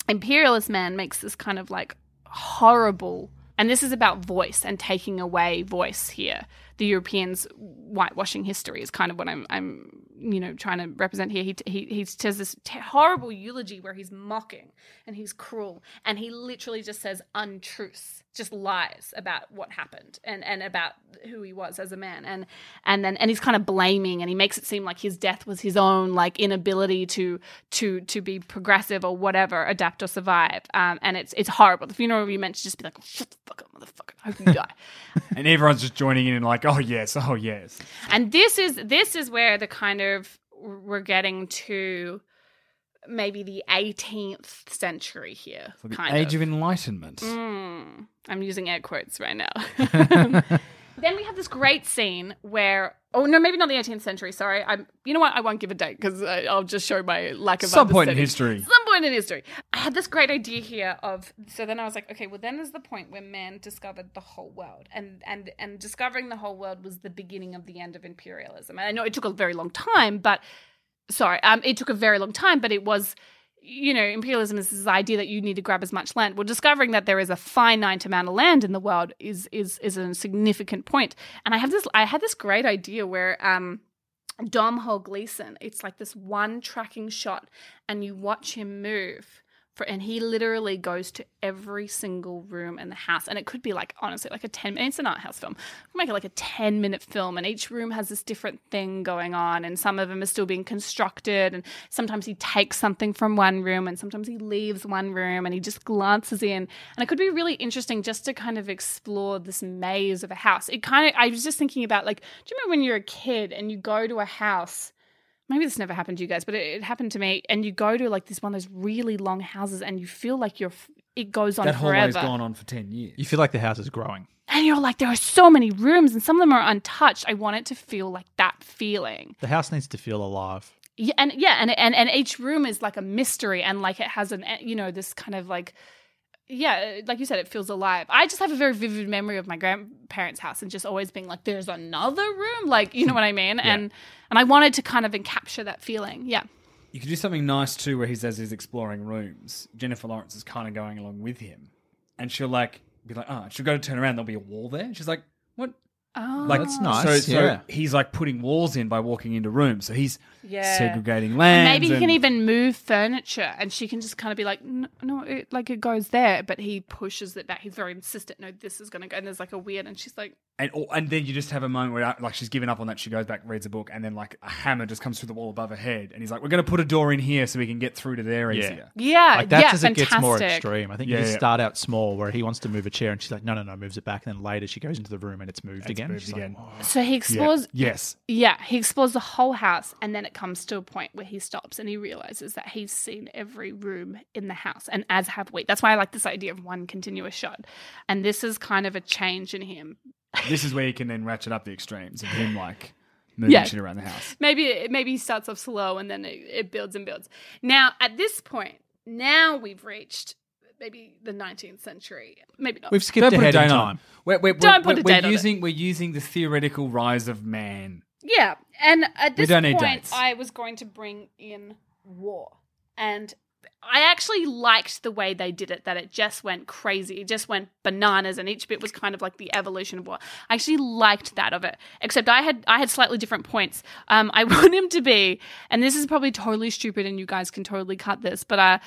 imperialist man makes this kind of like horrible and this is about voice and taking away voice here. The europeans whitewashing history is kind of what i'm i'm you know trying to represent here. He he, he says this t- horrible eulogy where he's mocking and he's cruel. And he literally just says untruths just lies about what happened and and about who he was as a man. And and then and he's kind of blaming and he makes it seem like his death was his own like inability to to to be progressive or whatever adapt or survive. Um and it's it's horrible. The funeral you meant to just be like shut the fuck up motherfucker. I hope you die. (laughs) And everyone's just joining in and like, oh, yes, oh, yes. and this is this is where the kind of we're getting to maybe the 18th century here So the age of. of enlightenment. Mm, I'm using air quotes right now. (laughs) (laughs) then we have this great scene where, oh no, maybe not the 18th century. Sorry, I'm. You know what? I won't give a date because I'll just show my lack of Some point in history. Some point in history. I had this great idea here of. So then I was like, okay, well then is the point where man discovered the whole world, and and and discovering the whole world was the beginning of the end of imperialism. And I know it took a very long time, but sorry, um, it took a very long time, but it was, you know, imperialism is this idea that you need to grab as much land. Well, discovering that there is a finite amount of land in the world is is is a significant point. And I have this, I had this great idea where, um. Domhnall Gleeson, it's like this one tracking shot, and you watch him move. For, and he literally goes to every single room in the house. And it could be like, honestly, like a 10 It's an art house film. We make it like a 10 minute film, and each room has this different thing going on. And some of them are still being constructed. And sometimes he takes something from one room, and sometimes he leaves one room and he just glances in. And it could be really interesting just to kind of explore this maze of a house. It kind of, I was just thinking about like, do you remember when you're a kid and you go to a house? Maybe this never happened to you guys, but it, it happened to me. And you go to like this one of those really long houses, and you feel like you're. It goes on That hallway's forever, gone on for 10 years. You feel like the house is growing. and you're like, there are so many rooms, and some of them are untouched. I want it to feel like that feeling. The house needs to feel alive. Yeah, and yeah, and and and each room is like a mystery, and like it has an you know this kind of like. Yeah, uh, like you said, it feels alive. I just have a very vivid memory of my grandparents' house and just always being like, "There's another room," like you know what I mean. And and I wanted to kind of capture that feeling. Yeah. You could do something nice too, where he says he's exploring rooms. Jennifer Lawrence is kind of going along with him, and she'll like be like, "Oh," she'll go to turn around. There'll be a wall there. She's like, "What?" Oh, Like That's nice, So, so yeah. he's like putting walls in by walking into rooms. So he's Yeah. segregating land. maybe he can even move furniture, and she can just kind of be like, "No, no it, like it goes there," but he pushes it back. He's very insistent. No, this is going to go. And there's like a weird, and she's like, and and then you just have a moment where like she's given up on that. She goes back, reads a book, and then like a hammer just comes through the wall above her head, and he's like, "We're going to put a door in here so we can get through to there Yeah. easier." "Yeah, Like that's yeah, as it gets more extreme. I think Yeah, you just yeah. start out small where he wants to move a chair and she's like, no, no, no, moves it back. And then later she goes into the room and it's moved It's again. moved She's like, "Oh." So he Yeah. explores. Yes. Yeah, he explores the whole house, and then it comes to a point where he stops and he realizes that he's seen every room in the house, and as have we. That's why I like this idea of one continuous shot. And this is kind of a change in him. This is where you can then ratchet up the extremes of him like (laughs) moving Yeah. shit around the house. maybe maybe he starts off slow and then it, it builds and builds. Now at this point, now we've reached maybe the 19th century. Maybe not. We've skipped Don't put a ahead in date on time. We're, we're, Don't we're, put a we're date on it. using we're using the theoretical rise of man. Yeah, and at this point. I was going to bring in war, and I actually liked the way they did it, that it just went crazy. It just went bananas and each bit was kind of like the evolution of what I actually liked that of it. Except I had I had slightly different points. Um, I (laughs) want him to be, and this is probably totally stupid and you guys can totally cut this, but uh,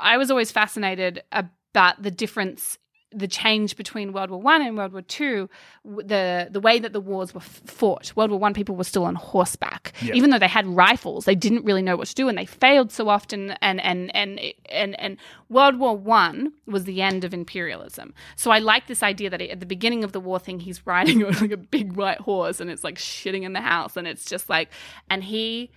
I was always fascinated about the difference the change between World War One and World War Two, the the way that the wars were fought. World War One, people were still on horseback, even though they had rifles. They didn't really know what to do, and they failed so often. And and and and and World War One was the end of imperialism. So I like this idea that at the beginning of the war thing, he's riding (laughs) on like a big white horse, and it's like shitting in the house, and it's just like, and he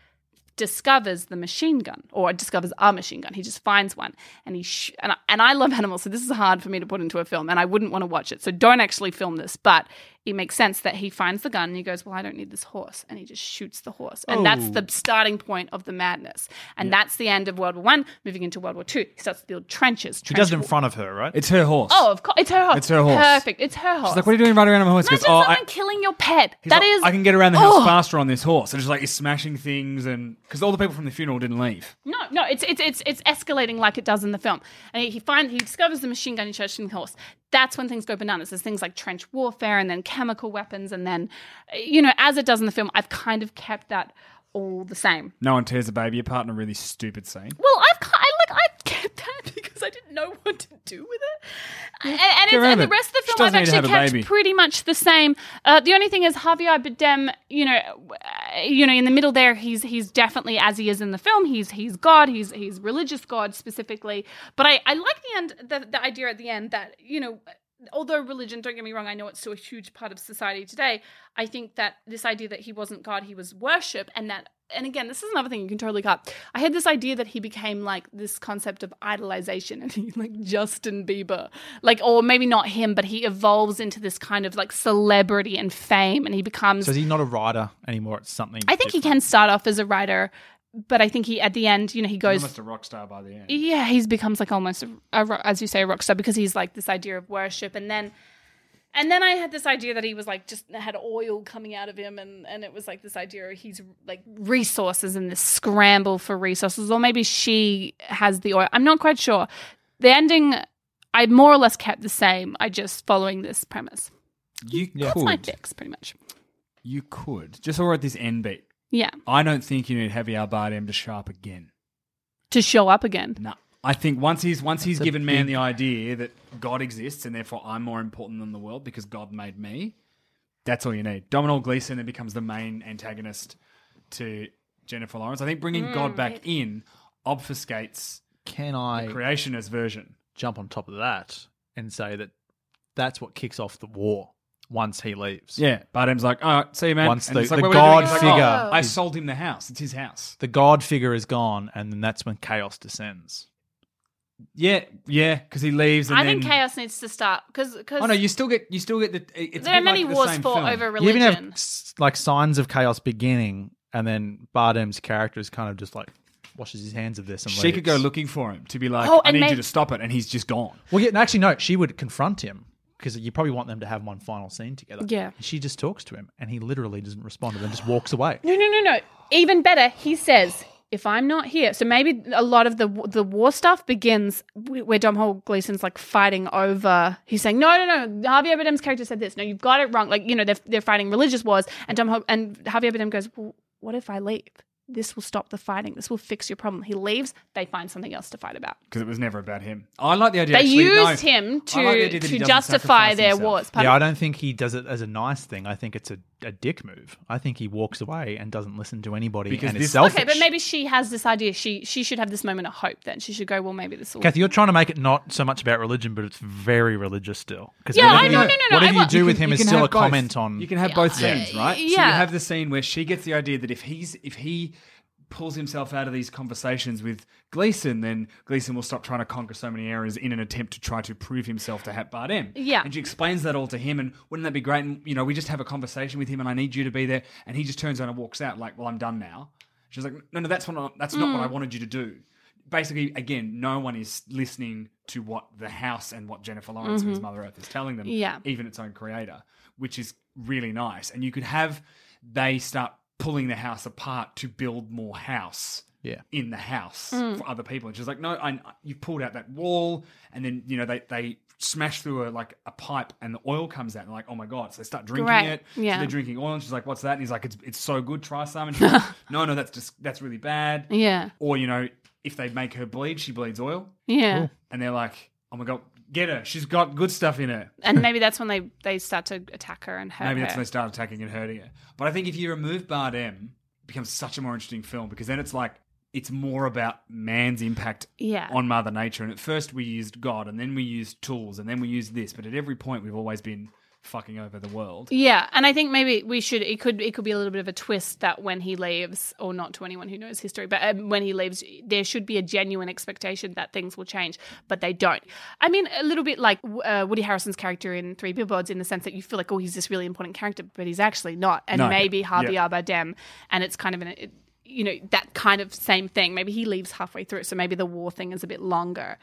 discovers the machine gun or discovers a machine gun. He just finds one and he sh- and, I, and I love animals, so this is hard for me to put into a film, and I wouldn't want to watch it. So don't actually film this, but it makes sense that he finds the gun and he goes, "Well, I don't need this horse," and he just shoots the horse, and that's the oh. starting point of the madness, and that's the end of World War One. Moving into World War Two, he starts to build trenches. She does it in trench- front of her, right? It's her horse. Oh, of course, it's her horse. It's her horse. Perfect. It's her horse. She's like, what are you doing riding around on my horse? He Imagine goes, oh, someone I, killing your pet. he's That like, is. I can get around the house Oh. faster on this horse. And just like he's smashing things and because all the people from the funeral didn't leave. No, no, it's it's it's it's escalating like it does in the film. And he, he finds he discovers the machine gun in the horse. That's when things go bananas. There's things like trench warfare and then chemical weapons, and then you know, as it does in the film, I've kind of kept that all the same. No one tears a baby apart in a really stupid scene. Well, I've ki- I like I kept that because I didn't know (laughs) what to do with it, and, and, it's, and the rest of the film I've doesn't need to actually kept pretty much the same. Uh, the only thing is Javier Bardem, you know, uh, you know, in the middle there, he's he's definitely as he is in the film. He's he's God. He's he's religious God specifically. But I I like the end the, the idea at the end that you know. Although religion, don't get me wrong, I know it's still a huge part of society today. I think that this idea that he wasn't God, he was worship, and that, and again, this is another thing you can totally cut. I had this idea that he became like this concept of idolization, (laughs) and he's like Justin Bieber, like, or maybe not him, but he evolves into this kind of like celebrity and fame, and he becomes. So is he not a writer anymore? It's something. I think he can start off as a writer, but I think he at the end, you know, he goes. Almost a rock star by the end. Yeah, he's becomes like almost a, a as you say a rock star because he's like this idea of worship, and then and then I had this idea that he was like just had oil coming out of him, and and it was like this idea of he's like resources and this scramble for resources, or maybe she has the oil. I'm not quite sure. The ending, I more or less kept the same. I just following this premise. You That's my could. fix, pretty much. You could. Just over at this end beat. Yeah, I don't think you need Javier Bardem to show up again. to show up again. No. I think once he's once he's a given man the idea that God exists and therefore I'm more important than the world because God made me, that's all you need. Domhnall Gleeson then becomes the main antagonist to Jennifer Lawrence. I think bringing hmm, God back in obfuscates Can the I creationist version. jump on top of that and say that that's what kicks off the war once he leaves? Yeah, Bardem's like, all right, see you, man. Once And the- it's like, the "What are we doing?" God He's like, figure "Oh, I is- sold him the house. It's his house. The God figure is gone, and then that's when chaos descends. Yeah, yeah, because he leaves. And I then, think chaos needs to start because because Oh no, you still get you still get the. It's a there are bit many like the wars same fought film. over You even have s- like signs of chaos beginning, and then Bardem's character is kind of just like washes his hands of this and She could go looking for him to be like, Oh, I and need may- you to stop it, and he's just gone. Well, yeah, actually, no. She would confront him because you probably want them to have one final scene together. Yeah. She just talks to him, and he literally doesn't respond, and then just walks away. No, no, no, no. Even better, he says, "If I'm not here." So maybe a lot of the the war stuff begins where where Domhnall Gleeson's like fighting over. He's saying, "No, no, no." Javier Bardem's character said this. No, you've got it wrong. Like you know, they're they're fighting religious wars, and Dom and Javier Bardem goes, "Well, what if I leave?" This will stop the fighting. This will fix your problem. He leaves. They find something else to fight about. because it was never about him. I like the idea. They actually, no, used him to like the idea that he to justify their himself. wars. Pardon? Yeah, I don't think he does it as a nice thing. I think it's a, a dick move. I think he walks away and doesn't listen to anybody Because and this- is selfish. Okay, but maybe she has this idea. She she should have this moment of hope. Then she should go. Well, maybe this will. Kathy, you're trying to make it not so much about religion, but it's very religious still. 'Cause Yeah, whatever I know, you- no, no, no, Whatever I you do You with him is still a both. comment on. You can have both Yeah. scenes, right? So you have the scene where she gets the idea that if he's if he pulls himself out of these conversations with Gleeson, then Gleeson will stop trying to conquer so many areas in an attempt to try to prove himself to Hat Bardem. Yeah. And she explains that all to him, and wouldn't that be great? And you know, we just have a conversation with him, and I need you to be there. And he just turns around and walks out, like, "Well, I'm done now." She's like, "No, no, that's what that's not what Mm. I wanted you to do." Basically, again, no one is listening to what the house and what Jennifer Lawrence and his Mother Earth is telling them, Mm-hmm. Yeah. even its own creator, which is really nice. And you could have they start pulling the house apart to build more house Yeah. in the house Mm. for other people. And she's like, no, I, you've pulled out that wall, and then you know they they smash through a like a pipe, and the oil comes out. And they're like, oh my god! So they start drinking Great. it. So Yeah. they're drinking oil, and she's like, what's that? And he's like, it's it's so good. Try some. And she's like, (laughs) no, no, that's just that's really bad. Yeah. Or you know, if they make her bleed, she bleeds oil, Yeah. and they're like, oh my god, get her. She's got good stuff in her. And maybe that's when they, they start to attack her and hurt her. Maybe her. that's when they start attacking and hurting her. But I think if you remove Bardem, it becomes such a more interesting film because then it's like it's more about man's impact Yeah. on Mother Nature. And at first we used God, and then we used tools, and then we used this. But at every point we've always been fucking over the world. Yeah, and I think maybe we should. It could it could be a little bit of a twist that when he leaves, or not to anyone who knows history, but um, when he leaves, there should be a genuine expectation that things will change, but they don't. I mean, a little bit like uh, Woody Harrelson's character in Three Billboards, in the sense that you feel like, oh, he's this really important character, but he's actually not. And No. maybe Harvey Yeah. Bardem, and it's kind of an. It, you know that kind of same thing. Maybe he leaves halfway through, so maybe the war thing is a bit longer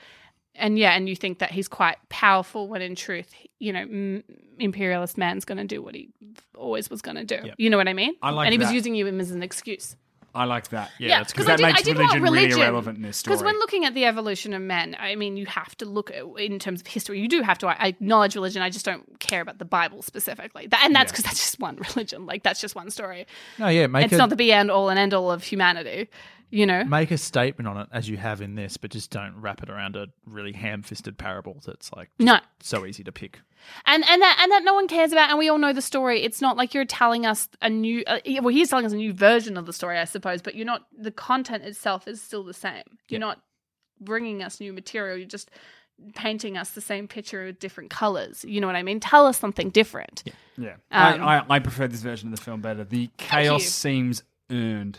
and yeah, and you think that he's quite powerful when in truth, you know, m- imperialist man's going to do what he always was going to do. You know what I mean? I like And he was using you as an excuse. I like that. Yeah, because that did, makes religion, religion really irrelevant in this story. Because when looking at the evolution of men, I mean, you have to look at, in terms of history. You do have to I acknowledge religion. I just don't care about the Bible specifically, that, and that's Yeah. because that's just one (laughs) religion. Like that's just one story. No, yeah, make it's a, not the be and all and end all of humanity. You know? make a statement on it as you have in this, but just don't wrap it around a really ham-fisted parable that's like No. so easy to pick. and and that and that no one cares about, and we all know the story. It's not like you're telling us a new. Uh, well, he's telling us a new version of the story, I suppose, but you're not. The content itself is still the same. You're not bringing us new material. You're just painting us the same picture with different colors. You know what I mean? Tell us something different. yeah, Um, I, I, I prefer this version of the film better. The chaos seems earned.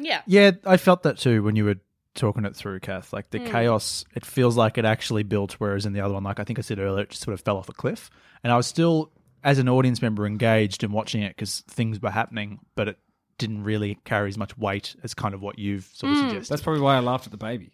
Yeah. Yeah, I felt that too when you were talking it through, Kath. Like the Hmm. chaos, it feels like it actually built, whereas in the other one, like I think I said earlier, it just sort of fell off a cliff. And I was still, as an audience member, engaged in watching it because things were happening, but it didn't really carry as much weight as kind of what you've sort of Hmm. suggested. That's probably why I laughed at the baby.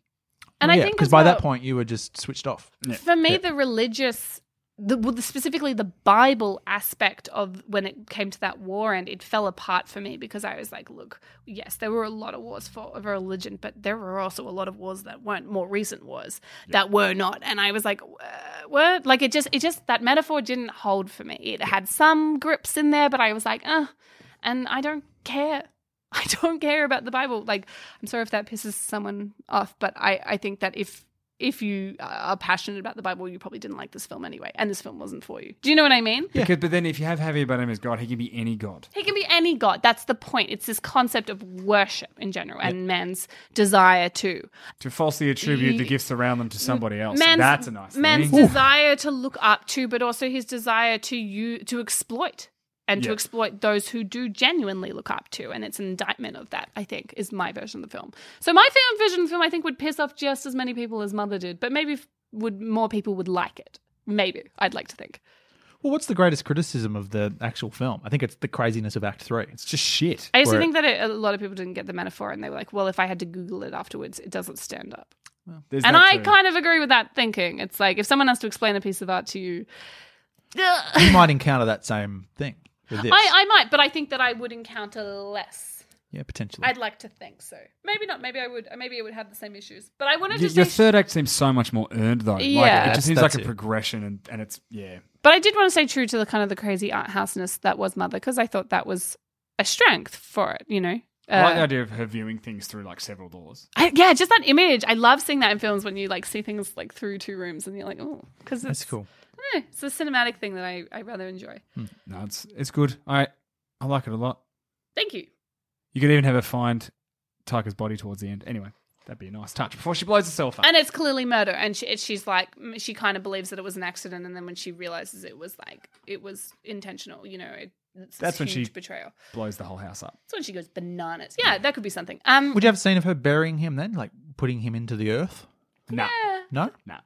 And I yeah, think because by well- that point you were just switched off. For me, the religious, the, specifically the Bible aspect of when it came to that war, and it fell apart for me because I was like, look, yes, there were a lot of wars for of religion, but there were also a lot of wars that weren't more recent wars that were not, and I was like, uh, what? Like it just, it just that metaphor didn't hold for me. It had some grips in there, but I was like, uh, and I don't care. (laughs) I don't care about the Bible. Like, I'm sorry if that pisses someone off, but I, I think that if if you are passionate about the Bible, you probably didn't like this film anyway, and this film wasn't for you. Do you know what I mean? Because, but then if you have Javier Bardem as God, he can be any God. He can be any god. That's the point. It's this concept of worship in general and man's desire to. To falsely attribute the gifts around them to somebody else. That's a nice man's thing. desire to look up to, but also his desire to you to exploit and to exploit those who do genuinely look up to. And it's an indictment of that, I think, is my version of the film. So my film version of the film, I think, would piss off just as many people as Mother did, but maybe would more people would like it. Maybe I'd like to think. Well, what's the greatest criticism of the actual film? I think it's the craziness of Act Three. It's just shit. I used to think that it, a lot of people didn't get the metaphor, and they were like, "Well, if I had to Google it afterwards, it doesn't stand up." There's and I kind of agree with that thinking. It's like if someone has to explain a piece of art to you, you (laughs) might encounter that same thing with this. I, I might, but I think that I would encounter less. yeah, potentially. I'd like to think so. Maybe not. Maybe I would. Maybe I would have the same issues. But I wanted Y- to Your say. third act seems so much more earned, though. Like, Yeah. it That's- just seems like that's a it. progression, and, and it's yeah. but I did want to stay true to the kind of the crazy art houseness that was Mother because I thought that was a strength for it. You know. I like the Uh, idea of her viewing things through like several doors. I, yeah, just that image. I love seeing that in films when you like see things like through two rooms and you're like, oh, because That's cool. Eh, it's a cinematic thing that I, I rather enjoy. No, it's it's good. I I like it a lot. Thank you. You could even have her find Taika's body towards the end. Anyway, that'd be a nice touch before she blows herself up. And it's clearly murder, and she, she's like, she kind of believes that it was an accident, and then when she realizes it was like it was intentional, you know, it, it's this That's when she- huge betrayal. blows the whole house up. That's when she goes bananas. Yeah, that could be something. Um, Would you have a scene of her burying him then, like putting him into the earth? No, yeah. No, no.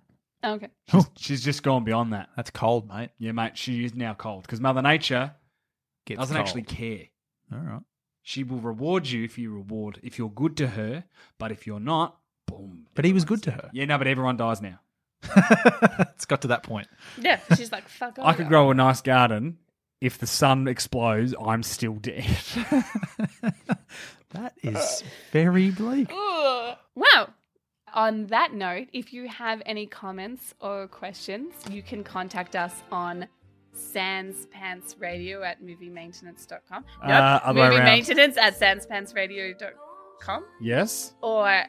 Okay. She's just gone beyond that. that's cold, mate. Yeah, mate. She is now cold because Mother Nature Gets doesn't cold. actually care. All right. She will reward you if you reward if you're good to her, but if you're not, boom. But he was good to her. Yeah, no, but everyone dies now. (laughs) it's got to that point. Yeah, she's like, fuck off. I could grow a nice garden. If the sun explodes, I'm still dead. (laughs) That is very bleak. Wow. On that note, if you have any comments or questions, you can contact us on sanspantsradio at moviemaintenance.com. Nope, Uh, other way movie around. maintenance at sanspantsradio.com. Yes. Or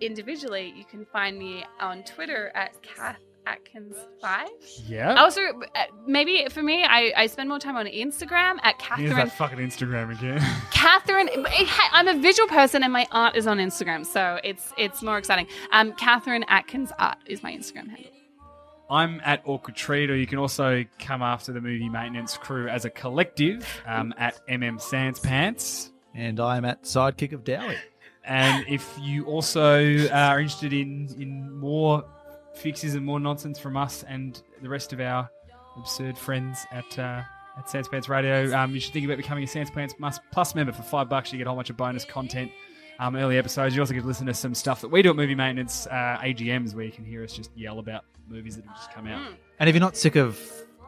individually, you can find me on Twitter at Kath Atkins5. Yeah. Also, uh, maybe for me, I, I spend more time on Instagram at Here's Catherine. that fucking Instagram again. (laughs) Catherine, ha- I'm a visual person and my art is on Instagram, so it's it's more exciting. Um, Catherine Atkins Art is my Instagram handle. I'm at Awkward Treat, or you can also come after the movie maintenance crew as a collective um, at MM Sans Pants. And I'm at Sidekick of Dowie. And if you also are interested in in more fixes and more nonsense from us and the rest of our absurd friends at uh, at Sans Pants Radio, um, you should think about becoming a Sans Pants Plus- Plus member for five bucks. You get a whole bunch of bonus content, um, early episodes. You also get to listen to some stuff that we do at Movie Maintenance uh, AGMs, where you can hear us just yell about movies that have just come out. And if you're not sick of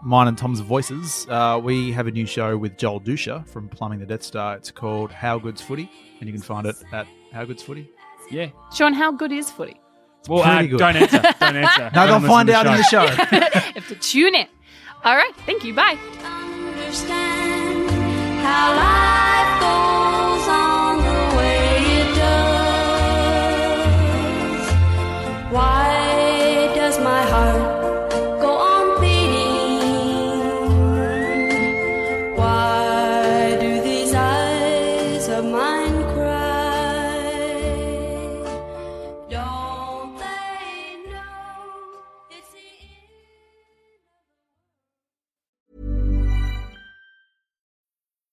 mine and Tom's voices, uh, we have a new show with Joel Dusha from Plumbing the Death Star. It's called How Good's Footy, and you can find it at How Good's Footy. Yeah. Sean, how good is footy? Well, uh, good. don't answer. (laughs) Don't answer. No, Let they'll find out to in the show. have (laughs) to tune in. All right, thank you. Bye.